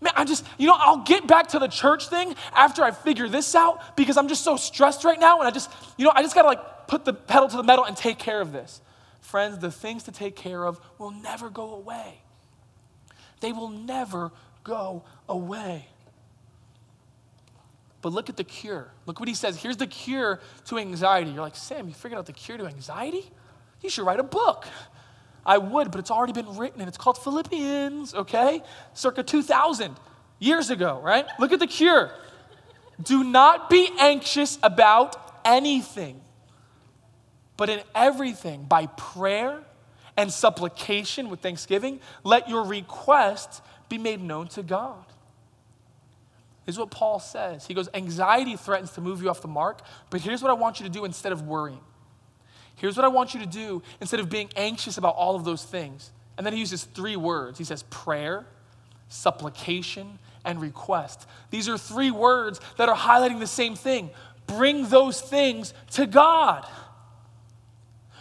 Man, I just, you know, I'll get back to the church thing after I figure this out because I'm just so stressed right now. And I just, you know, I just got to like put the pedal to the metal and take care of this. Friends, the things to take care of will never go away. They will never go away. But look at the cure. Look what he says. Here's the cure to anxiety. You're like, Sam, you figured out the cure to anxiety? You should write a book. I would, but it's already been written and it's called Philippians, okay? Circa 2000 years ago, right? Look at the cure. Do not be anxious about anything, but in everything, by prayer and supplication with thanksgiving, let your requests be made known to God. This is what Paul says. He goes, Anxiety threatens to move you off the mark, but here's what I want you to do instead of worrying. Here's what I want you to do instead of being anxious about all of those things. And then he uses three words. He says prayer, supplication, and request. These are three words that are highlighting the same thing. Bring those things to God.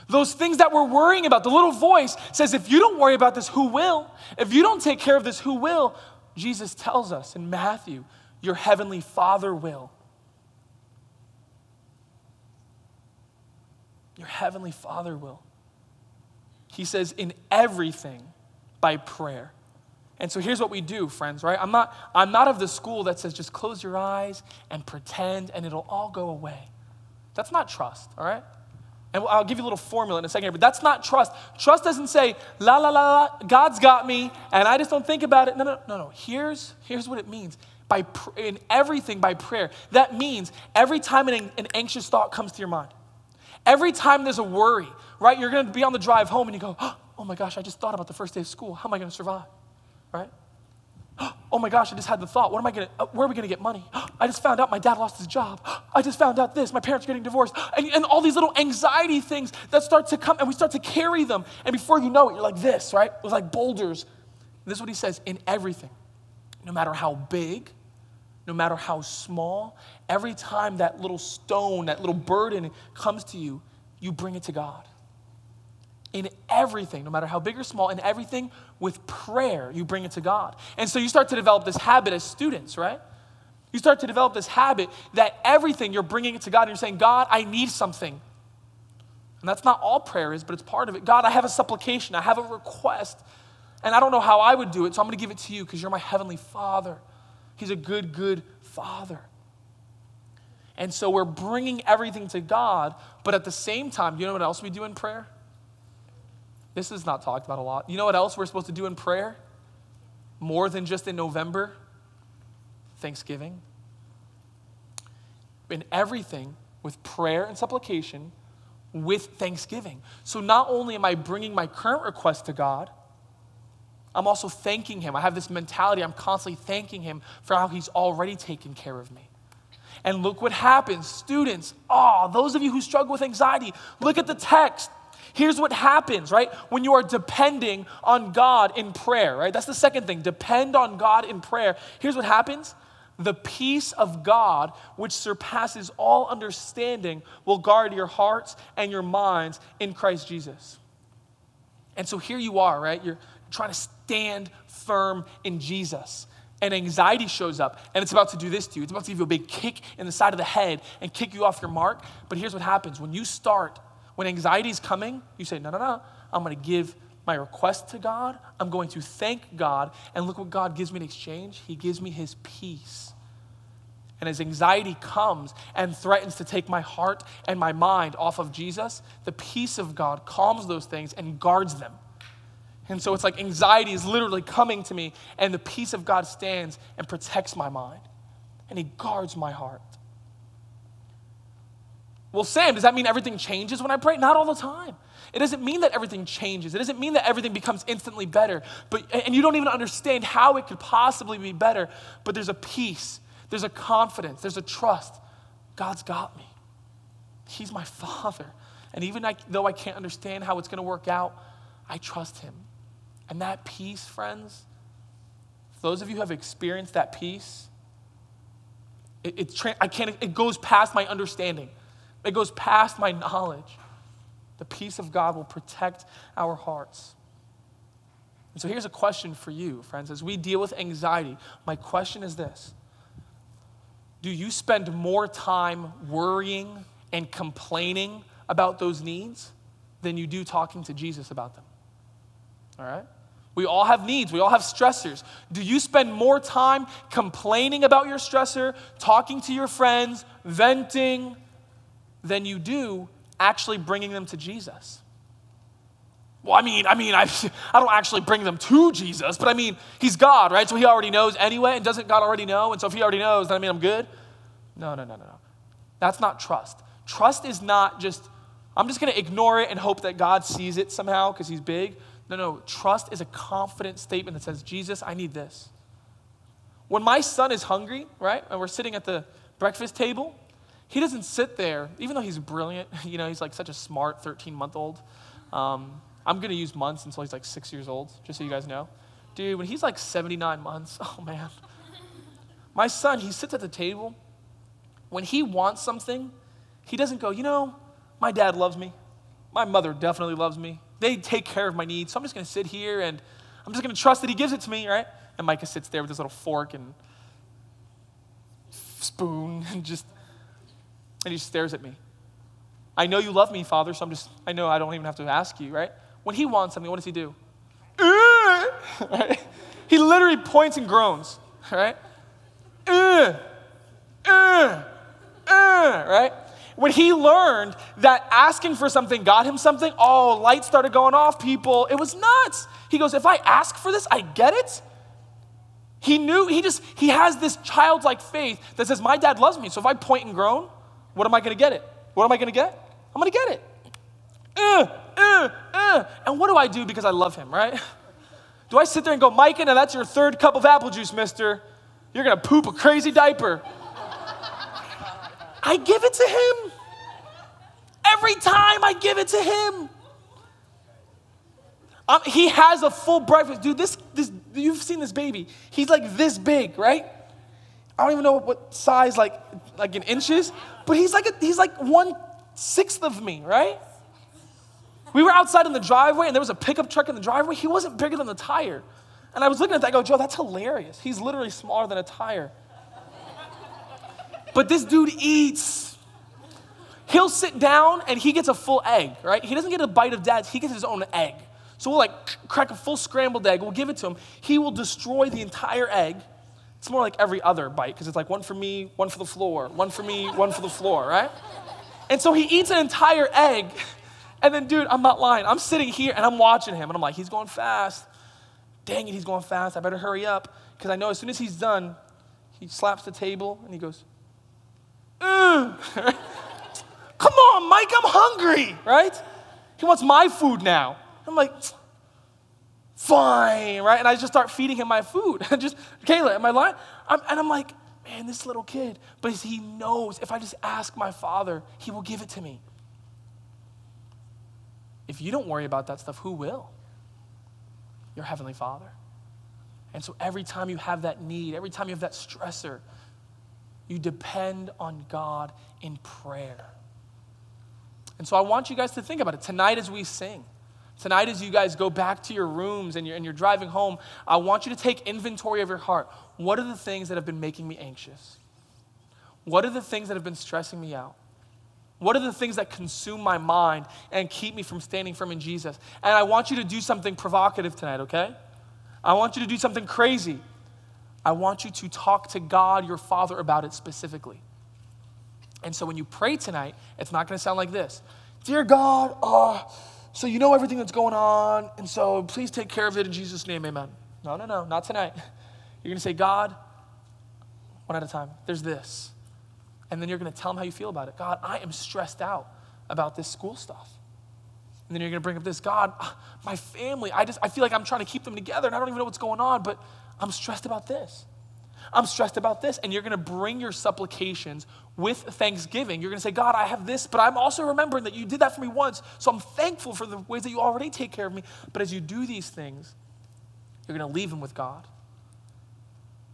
Those things that we're worrying about, the little voice says, if you don't worry about this, who will? If you don't take care of this, who will? Jesus tells us in Matthew, your heavenly Father will. Your heavenly Father will. He says, in everything by prayer. And so here's what we do, friends, right? I'm not, I'm not of the school that says just close your eyes and pretend and it'll all go away. That's not trust, all right? And I'll give you a little formula in a second here, but that's not trust. Trust doesn't say, la, la, la, la, God's got me, and I just don't think about it. No, no, no, no. Here's, here's what it means. By pr- in everything by prayer. That means every time an, an anxious thought comes to your mind, every time there's a worry, right? You're going to be on the drive home and you go, oh my gosh, I just thought about the first day of school. How am I going to survive, right? Oh my gosh, I just had the thought. What am I gonna, uh, where are we gonna get money? I just found out my dad lost his job. I just found out this, my parents are getting divorced. And, and all these little anxiety things that start to come and we start to carry them. And before you know it, you're like this, right? It was like boulders. This is what he says in everything, no matter how big, no matter how small, every time that little stone, that little burden comes to you, you bring it to God in everything, no matter how big or small, in everything with prayer, you bring it to God. And so you start to develop this habit as students, right? You start to develop this habit that everything you're bringing it to God and you're saying, God, I need something. And that's not all prayer is, but it's part of it. God, I have a supplication, I have a request, and I don't know how I would do it, so I'm going to give it to you because you're my heavenly Father. He's a good, good Father. And so we're bringing everything to God, but at the same time, you know what else we do in prayer? This is not talked about a lot. You know what else we're supposed to do in prayer? More than just in November? Thanksgiving. In everything with prayer and supplication with thanksgiving. So not only am I bringing my current request to God, I'm also thanking Him. I have this mentality, I'm constantly thanking Him for how He's already taken care of me. And look what happens. Students, oh, those of you who struggle with anxiety, look at the text. Here's what happens, right? When you are depending on God in prayer, right? That's the second thing. Depend on God in prayer. Here's what happens the peace of God, which surpasses all understanding, will guard your hearts and your minds in Christ Jesus. And so here you are, right? You're trying to stand firm in Jesus. And anxiety shows up, and it's about to do this to you. It's about to give you a big kick in the side of the head and kick you off your mark. But here's what happens when you start when anxiety is coming, you say, No, no, no. I'm going to give my request to God. I'm going to thank God. And look what God gives me in exchange. He gives me His peace. And as anxiety comes and threatens to take my heart and my mind off of Jesus, the peace of God calms those things and guards them. And so it's like anxiety is literally coming to me, and the peace of God stands and protects my mind, and He guards my heart. Well, Sam, does that mean everything changes when I pray? Not all the time. It doesn't mean that everything changes. It doesn't mean that everything becomes instantly better. But and you don't even understand how it could possibly be better. But there's a peace, there's a confidence, there's a trust. God's got me. He's my father. And even though I can't understand how it's going to work out, I trust him. And that peace, friends, those of you who have experienced that peace, it, it, I can't, it goes past my understanding. It goes past my knowledge. The peace of God will protect our hearts. And so here's a question for you, friends. As we deal with anxiety, my question is this Do you spend more time worrying and complaining about those needs than you do talking to Jesus about them? All right? We all have needs. We all have stressors. Do you spend more time complaining about your stressor, talking to your friends, venting, than you do actually bringing them to Jesus. Well, I mean, I mean, I, I don't actually bring them to Jesus, but I mean, he's God, right? So he already knows anyway, and doesn't God already know? And so if he already knows, then I mean, I'm good? No, no, no, no, no. That's not trust. Trust is not just, I'm just going to ignore it and hope that God sees it somehow because he's big. No, no. Trust is a confident statement that says, Jesus, I need this. When my son is hungry, right, and we're sitting at the breakfast table, he doesn't sit there, even though he's brilliant, you know, he's like such a smart 13 month old. Um, I'm going to use months until he's like six years old, just so you guys know. Dude, when he's like 79 months, oh man. My son, he sits at the table. When he wants something, he doesn't go, you know, my dad loves me. My mother definitely loves me. They take care of my needs. So I'm just going to sit here and I'm just going to trust that he gives it to me, right? And Micah sits there with his little fork and spoon and just and he just stares at me. I know you love me, Father, so I'm just, I know I don't even have to ask you, right? When he wants something, what does he do? He literally points and groans, right? Uh, uh, uh, right? When he learned that asking for something got him something, oh, lights started going off, people. It was nuts. He goes, if I ask for this, I get it. He knew, he just, he has this childlike faith that says, my dad loves me. So if I point and groan, what am I going to get it? What am I going to get? I'm going to get it. Uh, uh, uh. And what do I do because I love him, right? Do I sit there and go, Micah, now that's your third cup of apple juice, mister. You're going to poop a crazy diaper. I give it to him. Every time I give it to him. Um, he has a full breakfast. Dude, this, this, you've seen this baby. He's like this big, right? I don't even know what size, like, like in inches, but he's like, a, he's like one sixth of me, right? We were outside in the driveway and there was a pickup truck in the driveway. He wasn't bigger than the tire. And I was looking at that, I go, Joe, that's hilarious. He's literally smaller than a tire. But this dude eats. He'll sit down and he gets a full egg, right? He doesn't get a bite of dad's, he gets his own egg. So we'll like crack a full scrambled egg, we'll give it to him. He will destroy the entire egg it's more like every other bite because it's like one for me, one for the floor, one for me, one for the floor, right? And so he eats an entire egg. And then, dude, I'm not lying. I'm sitting here and I'm watching him and I'm like, he's going fast. Dang it, he's going fast. I better hurry up because I know as soon as he's done, he slaps the table and he goes, Mm. Come on, Mike, I'm hungry, right? He wants my food now. I'm like, fine, right? And I just start feeding him my food. Just, Kayla, am I lying? I'm, and I'm like, man, this little kid. But he knows if I just ask my father, he will give it to me. If you don't worry about that stuff, who will? Your Heavenly Father. And so every time you have that need, every time you have that stressor, you depend on God in prayer. And so I want you guys to think about it tonight as we sing. Tonight, as you guys go back to your rooms and you're, and you're driving home, I want you to take inventory of your heart. What are the things that have been making me anxious? What are the things that have been stressing me out? What are the things that consume my mind and keep me from standing firm in Jesus? And I want you to do something provocative tonight, okay? I want you to do something crazy. I want you to talk to God, your Father, about it specifically. And so when you pray tonight, it's not going to sound like this Dear God, oh, so you know everything that's going on, and so please take care of it in Jesus' name, amen. No, no, no, not tonight. You're going to say, God, one at a time, there's this. And then you're going to tell them how you feel about it. God, I am stressed out about this school stuff. And then you're going to bring up this God, my family, I just I feel like I'm trying to keep them together and I don't even know what's going on, but I'm stressed about this. I'm stressed about this. And you're going to bring your supplications with thanksgiving. You're going to say, God, I have this, but I'm also remembering that you did that for me once. So I'm thankful for the ways that you already take care of me. But as you do these things, you're going to leave them with God.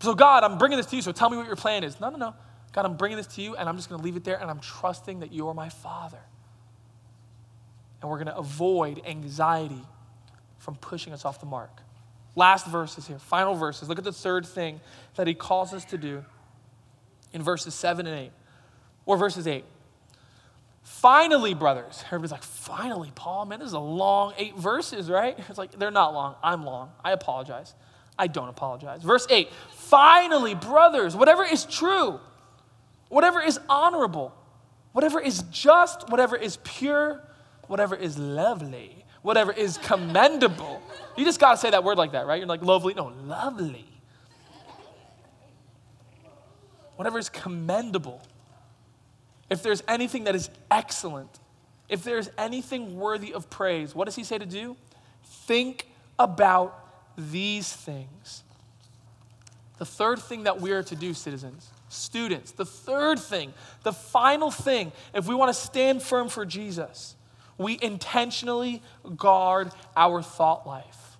So, God, I'm bringing this to you, so tell me what your plan is. No, no, no. God, I'm bringing this to you, and I'm just going to leave it there, and I'm trusting that you are my Father. And we're going to avoid anxiety from pushing us off the mark. Last verses here, final verses. Look at the third thing that he calls us to do in verses 7 and 8, or verses 8. Finally, brothers. Everybody's like, finally, Paul, man, this is a long eight verses, right? It's like, they're not long. I'm long. I apologize. I don't apologize. Verse 8 Finally, brothers, whatever is true, whatever is honorable, whatever is just, whatever is pure, whatever is lovely, whatever is commendable. You just got to say that word like that, right? You're like, lovely. No, lovely. Whatever is commendable. If there's anything that is excellent, if there's anything worthy of praise, what does he say to do? Think about these things. The third thing that we are to do, citizens, students, the third thing, the final thing, if we want to stand firm for Jesus, we intentionally guard our thought life.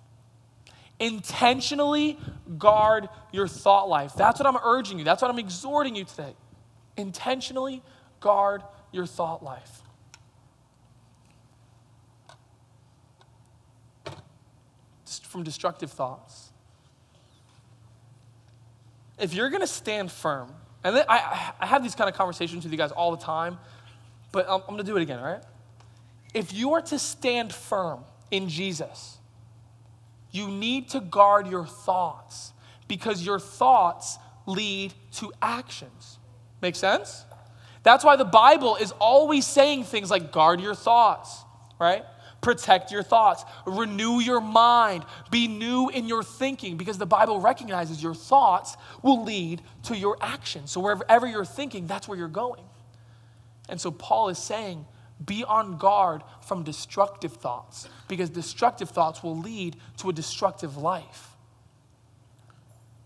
Intentionally guard your thought life. That's what I'm urging you. That's what I'm exhorting you today. Intentionally guard your thought life. From destructive thoughts if you're going to stand firm, and I, I have these kind of conversations with you guys all the time, but I'm, I'm going to do it again, all right? If you are to stand firm in Jesus, you need to guard your thoughts because your thoughts lead to actions. Make sense? That's why the Bible is always saying things like guard your thoughts, right? Protect your thoughts. Renew your mind. Be new in your thinking because the Bible recognizes your thoughts will lead to your actions. So wherever you're thinking, that's where you're going. And so Paul is saying, be on guard from destructive thoughts because destructive thoughts will lead to a destructive life.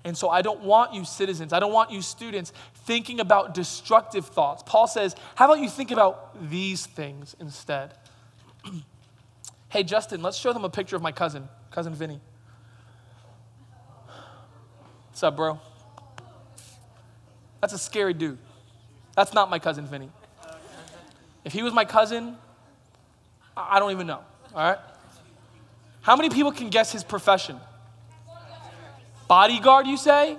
And so I don't want you citizens, I don't want you students thinking about destructive thoughts. Paul says, how about you think about these things instead? Hey, Justin, let's show them a picture of my cousin, cousin Vinny. What's up, bro? That's a scary dude. That's not my cousin Vinny. If he was my cousin, I don't even know, all right? How many people can guess his profession? Bodyguard, you say?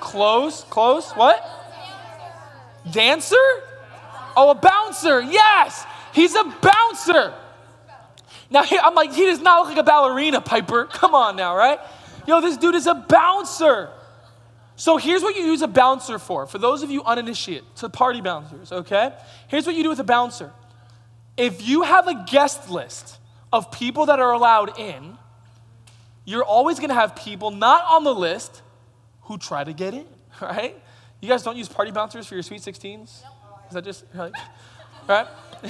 Close, close. What? Dancer? Oh, a bouncer. Yes, he's a bouncer. Now, I'm like, he does not look like a ballerina, Piper. Come on now, right? Yo, this dude is a bouncer. So here's what you use a bouncer for. For those of you uninitiated, to party bouncers, okay? Here's what you do with a bouncer. If you have a guest list of people that are allowed in, you're always gonna have people not on the list who try to get in, right? You guys don't use party bouncers for your sweet 16s? Is that just, right?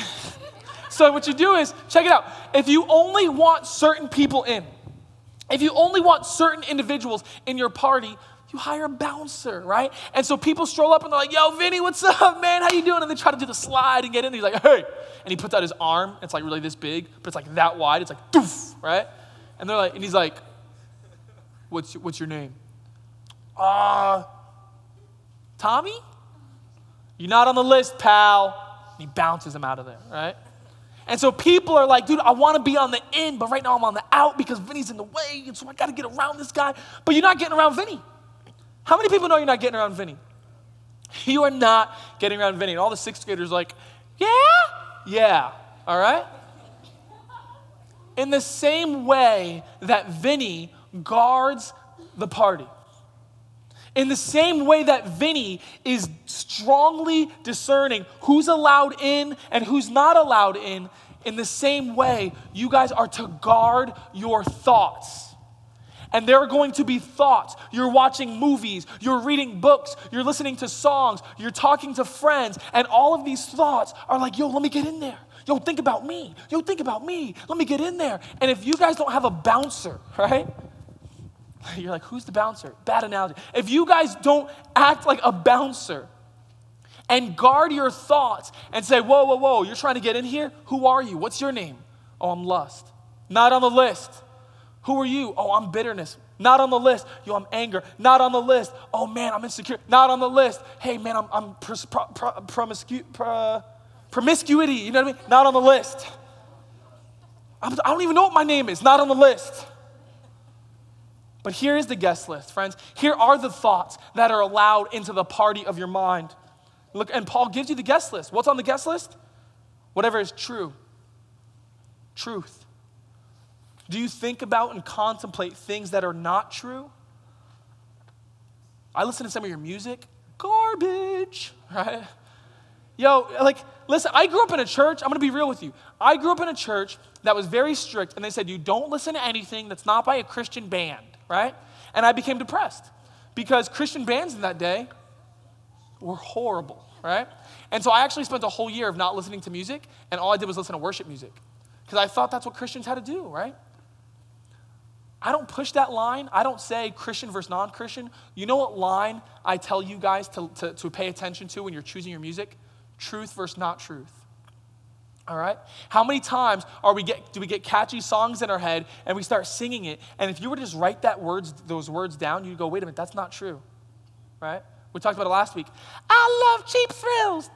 So what you do is, check it out. If you only want certain people in, if you only want certain individuals in your party, you hire a bouncer, right? And so people stroll up and they're like, yo, Vinny, what's up, man? How you doing? And they try to do the slide and get in. He's like, hey. And he puts out his arm. It's like really this big, but it's like that wide. It's like, doof, right? And they're like, and he's like, what's, what's your name? Uh, Tommy? You're not on the list, pal. And he bounces him out of there, right? And so people are like, dude, I want to be on the in, but right now I'm on the out because Vinny's in the way, and so I got to get around this guy. But you're not getting around Vinny. How many people know you're not getting around Vinny? You are not getting around Vinny. And all the sixth graders are like, yeah? Yeah. All right? In the same way that Vinny guards the party. In the same way that Vinny is strongly discerning who's allowed in and who's not allowed in, in the same way, you guys are to guard your thoughts. And there are going to be thoughts. You're watching movies, you're reading books, you're listening to songs, you're talking to friends, and all of these thoughts are like, yo, let me get in there. Yo, think about me. Yo, think about me. Let me get in there. And if you guys don't have a bouncer, right? You're like, who's the bouncer? Bad analogy. If you guys don't act like a bouncer and guard your thoughts and say, whoa, whoa, whoa, you're trying to get in here? Who are you? What's your name? Oh, I'm lust. Not on the list. Who are you? Oh, I'm bitterness. Not on the list. Yo, I'm anger. Not on the list. Oh, man, I'm insecure. Not on the list. Hey, man, I'm, I'm promiscu, pro, promiscuity. You know what I mean? Not on the list. I'm, I don't even know what my name is. Not on the list. But here is the guest list, friends. Here are the thoughts that are allowed into the party of your mind. Look, and Paul gives you the guest list. What's on the guest list? Whatever is true. Truth. Do you think about and contemplate things that are not true? I listen to some of your music, garbage, right? Yo, like, listen, I grew up in a church, I'm gonna be real with you. I grew up in a church that was very strict, and they said, you don't listen to anything that's not by a Christian band right? And I became depressed because Christian bands in that day were horrible, right? And so I actually spent a whole year of not listening to music, and all I did was listen to worship music because I thought that's what Christians had to do, right? I don't push that line. I don't say Christian versus non Christian. You know what line I tell you guys to, to, to pay attention to when you're choosing your music? Truth versus not truth. All right? How many times are we get, do we get catchy songs in our head and we start singing it? And if you were to just write that words, those words down, you'd go, wait a minute, that's not true. Right? We talked about it last week. I love cheap thrills.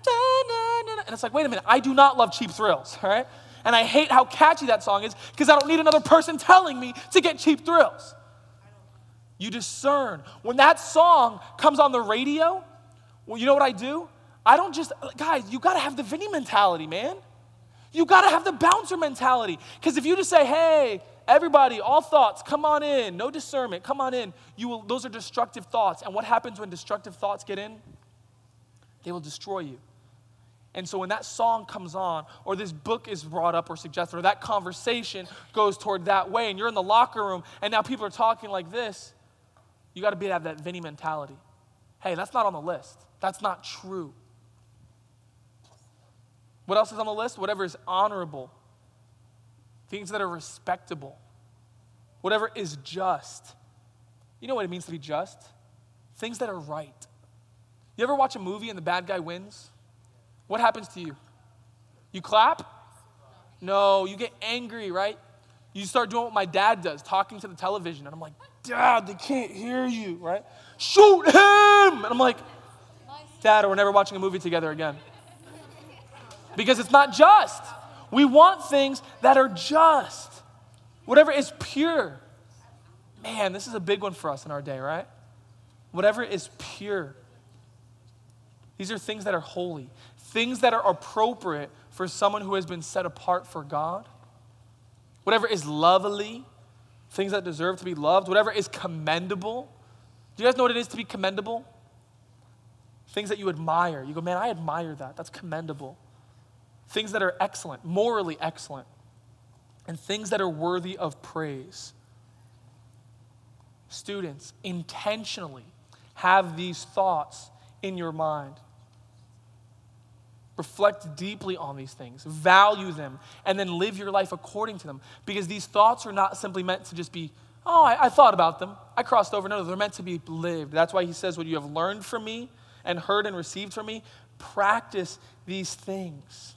And it's like, wait a minute, I do not love cheap thrills, all right? And I hate how catchy that song is because I don't need another person telling me to get cheap thrills. You discern. When that song comes on the radio, well, you know what I do? I don't just, guys, you got to have the Vinny mentality, man. You got to have the bouncer mentality. Because if you just say, hey, everybody, all thoughts, come on in, no discernment, come on in, you will, those are destructive thoughts. And what happens when destructive thoughts get in? They will destroy you. And so when that song comes on, or this book is brought up or suggested, or that conversation goes toward that way, and you're in the locker room, and now people are talking like this, you got to be have that Vinny mentality. Hey, that's not on the list. That's not true. What else is on the list? Whatever is honorable, things that are respectable, whatever is just. You know what it means to be just? Things that are right. You ever watch a movie and the bad guy wins? What happens to you? You clap? No, you get angry, right? You start doing what my dad does, talking to the television. And I'm like, Dad, they can't hear you, right? Shoot him! And I'm like, Dad, we're never watching a movie together again because it's not just. We want things that are just, whatever is pure. Man, this is a big one for us in our day, right? Whatever is pure. These are things that are holy, things that are appropriate for someone who has been set apart for God. Whatever is lovely, things that deserve to be loved, whatever is commendable. Do you guys know what it is to be commendable? Things that you admire. You go, man, I admire that. That's commendable things that are excellent, morally excellent, and things that are worthy of praise. Students, intentionally have these thoughts in your mind. Reflect deeply on these things, value them, and then live your life according to them. Because these thoughts are not simply meant to just be, oh, I, I thought about them, I crossed over. No, they're meant to be lived. That's why he says, What you have learned from me and heard and received from me, practice these things.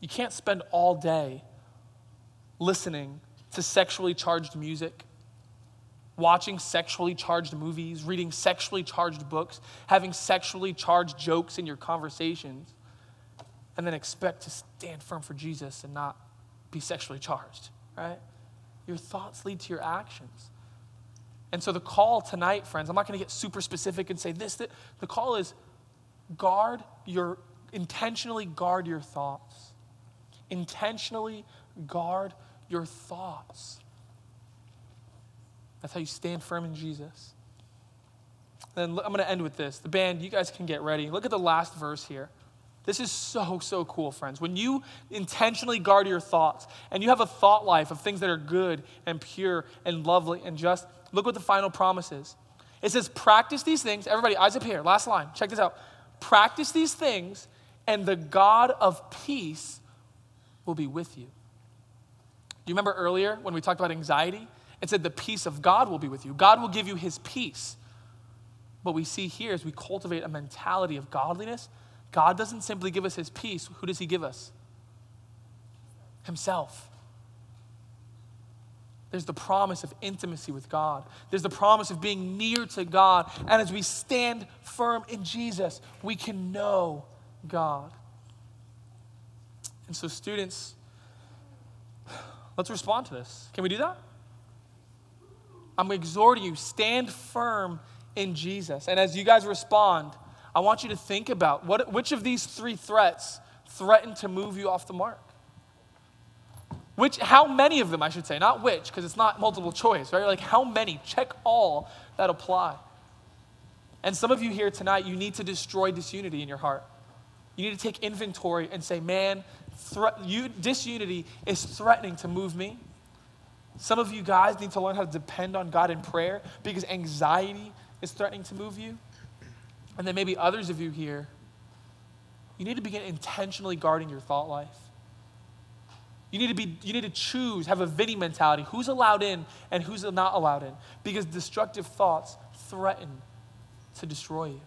You can't spend all day listening to sexually charged music, watching sexually charged movies, reading sexually charged books, having sexually charged jokes in your conversations, and then expect to stand firm for Jesus and not be sexually charged, right? Your thoughts lead to your actions. And so the call tonight, friends, I'm not going to get super specific and say this, that. The call is guard your, intentionally guard your thoughts intentionally guard your thoughts. That's how you stand firm in Jesus. Then I'm going to end with this. The band, you guys can get ready. Look at the last verse here. This is so, so cool, friends. When you intentionally guard your thoughts and you have a thought life of things that are good and pure and lovely and just, look what the final promise is. It says, practice these things. Everybody, eyes up here. Last line. Check this out. Practice these things, and the God of peace will be with you. Do you remember earlier when we talked about anxiety? It said, the peace of God will be with you. God will give you his peace. What we see here is we cultivate a mentality of godliness God doesn't simply give us his peace. Who does he give us? Himself. There's the promise of intimacy with God. There's the promise of being near to God. And as we stand firm in Jesus, we can know God. And so, students, let's respond to this. Can we do that? I'm exhorting you, stand firm in Jesus. And as you guys respond, I want you to think about what, which of these three threats threaten to move you off the mark? Which, how many of them, I should say, not which, because it's not multiple choice, right? Like, how many? Check all that apply. And some of you here tonight, you need to destroy disunity in your heart. You need to take inventory and say, man, you, disunity is threatening to move me. Some of you guys need to learn how to depend on God in prayer because anxiety is threatening to move you. And then maybe others of you here, you need to begin intentionally guarding your thought life. You need to be you need to choose, have a Vinny mentality. Who's allowed in and who's not allowed in? Because destructive thoughts threaten to destroy you.